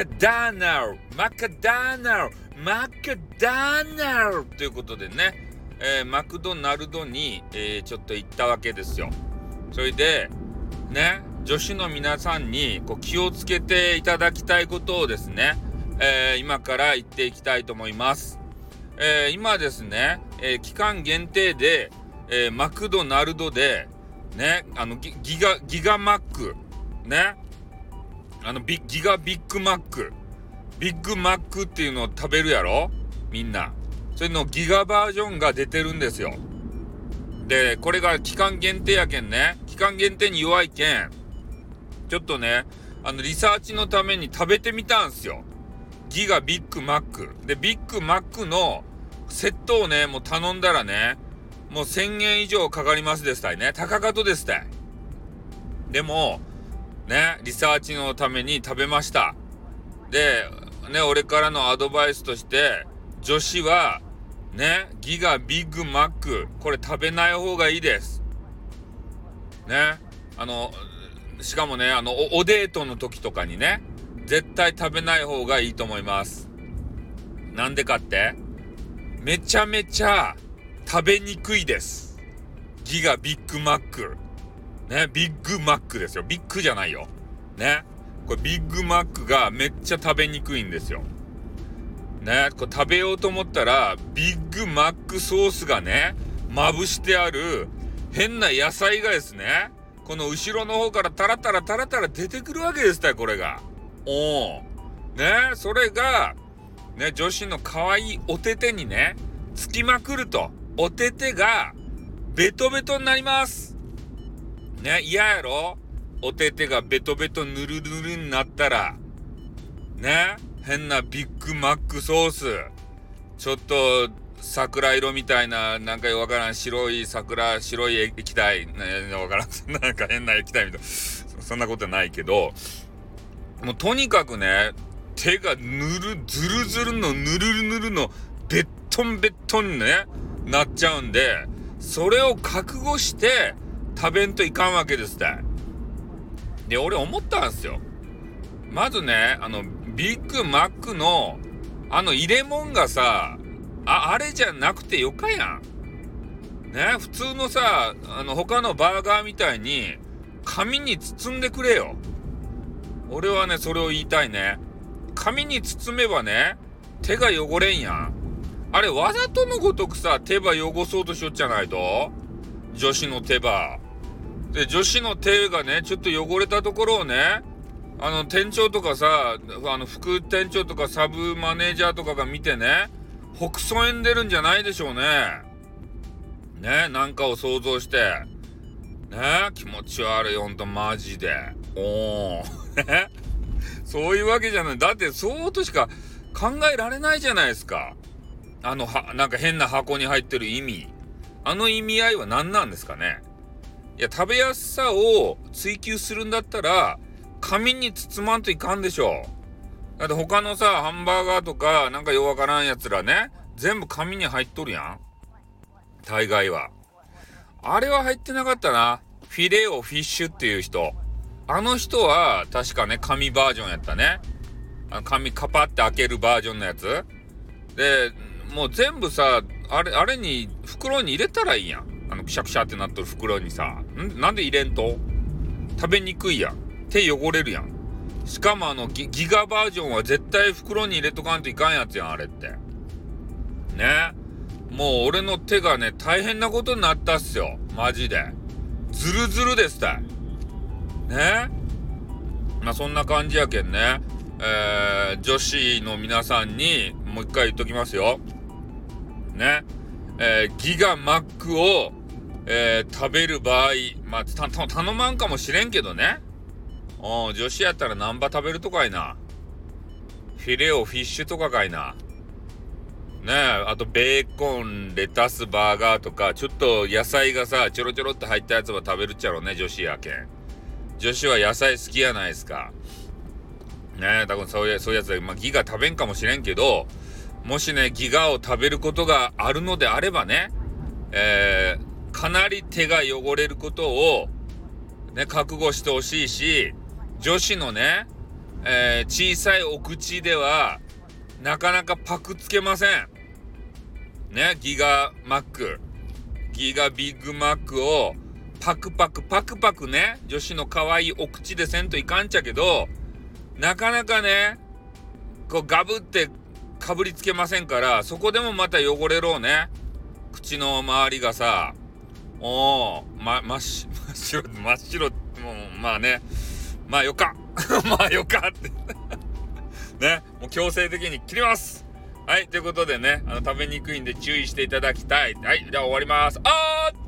カダーナル、マカダーナル、マカダーナルということでね、えー、マクドナルドに、えー、ちょっと行ったわけですよ。それで、ね、女子の皆さんにこう気をつけていただきたいことをですね、えー、今から言っていきたいと思います。えー、今ですね、えー、期間限定で、え、マクドナルドで、ね、あのギガ、ギガマック、ね、あのビギガビッグマック、ビッグマックっていうのを食べるやろ？みんな。それのギガバージョンが出てるんですよ。で、これが期間限定やけんね。期間限定に弱いけん、ちょっとね、あの、リサーチのために食べてみたんすよ。ギガビッグマック。で、ビッグマックのセットをね、もう頼んだらね、もう1000円以上かかりますですたいね。高かとですたい。でも、ね、リサーチのために食べました。で、ね、俺からのアドバイスとして、女子は、ね、ギガビッグマック、これ食べない方がいいです。ね、あの、しかもね、あのお、おデートの時とかにね、絶対食べない方がいいと思います。なんでかって？めちゃめちゃ食べにくいです。ギガビッグマック。ね、ビッグマックですよ。ビッグじゃないよ。ね。これビッグマックがめっちゃ食べにくいんですよ。ね、これ食べようと思ったら、ビッグマックソースがね、まぶしてある変な野菜がですね、この後ろの方からタラタラタラタラ出てくるわけですたよ、これが。おお。ね、それが、ね、女子の可愛いお手手にね、つきまくると、お手手が、ベトベトになります。ね、嫌やろ？お手手がベトベトぬるぬるになったら、ね、変なビッグマックソース、ちょっと桜色みたいな、なんかわからん白い桜、白い液体、ね、わからん、そんなんか変な液体みたいな、そんなことないけど、もうとにかくね、手がぬる、ずるずるの、ぬるぬるの、ベットンベットンね、なっちゃうんで、それを覚悟して食べんといかんわけですって。で、俺思ったんすよ。まずね、あの、ビッグマックの、あの入れ物がさ、あ、あれじゃなくてよかやん。ね、普通のさ、あの、他のバーガーみたいに、紙に包んでくれよ。俺はね、それを言いたいね。紙に包めばね、手が汚れんやん。あれ、わざとのごとくさ、手羽汚そうとしよっちゃないと女子の手羽。で、女子の手がね、ちょっと汚れたところをね、あの、店長とかさ、あの、副店長とかサブマネージャーとかが見てね、ほくそえんでるんじゃないでしょうね。ね、なんかを想像して。ね、気持ち悪い、ほんとマジで。おー。そういうわけじゃない。だってそうとしか考えられないじゃないですか。あの、は、なんか変な箱に入ってる意味。あの意味合いは何なんですかねいや、食べやすさを追求するんだったら、紙に包まんといかんでしょ。だって他のさ、ハンバーガーとか、なんかようわからんやつらね、全部紙に入っとるやん。大概は。あれは入ってなかったな。フィレオフィッシュっていう人。あの人は確かね、紙バージョンやったね。紙カパって開けるバージョンのやつ。で、もう全部さ、あれ、あれに、袋に入れたらいいやん。あの、くしゃくしゃってなっとる袋にさ。ん？なんで入れんと？食べにくいやん。手汚れるやん。しかもあのギ、ギガバージョンは絶対袋に入れとかんといかんやつやん、あれって。ね？もう俺の手がね、大変なことになったっすよ。マジで。ズルズルですたい。ね？まあそんな感じやけんね、えー、女子の皆さんにもう一回言っときますよ。ね、えー、ギガマックを、えー、食べる場合、まあ、た、た、頼まんかもしれんけどね。うん、女子やったらナンバ食べるとかいな。フィレオフィッシュとかかいな。ねえ、あとベーコン、レタス、バーガーとか、ちょっと野菜がさ、ちょろちょろっと入ったやつは食べるっちゃろうね、女子やけん。女子は野菜好きやないですか。ねえ、多分そういう、そういうやつで、まあ、ギガ食べんかもしれんけど、もしね、ギガを食べることがあるのであればね、えー、かなり手が汚れることを、ね、覚悟してほしいし、女子のね、えー、小さいお口ではなかなかパクつけません。ね、ギガマック、ギガビッグマックをパクパクパクパクね、女子の可愛いお口でせんといかんちゃけど、なかなかね、こうガブってかぶりつけませんから、そこでもまた汚れろうね。口の周りがさ、おお、ま、真っ白、真っ白、もう、まあね、まあよか。まあよかって ね、もう強制的に切ります。はい、ということでね、あの、食べにくいんで注意していただきたい。はい、じゃ終わります。あー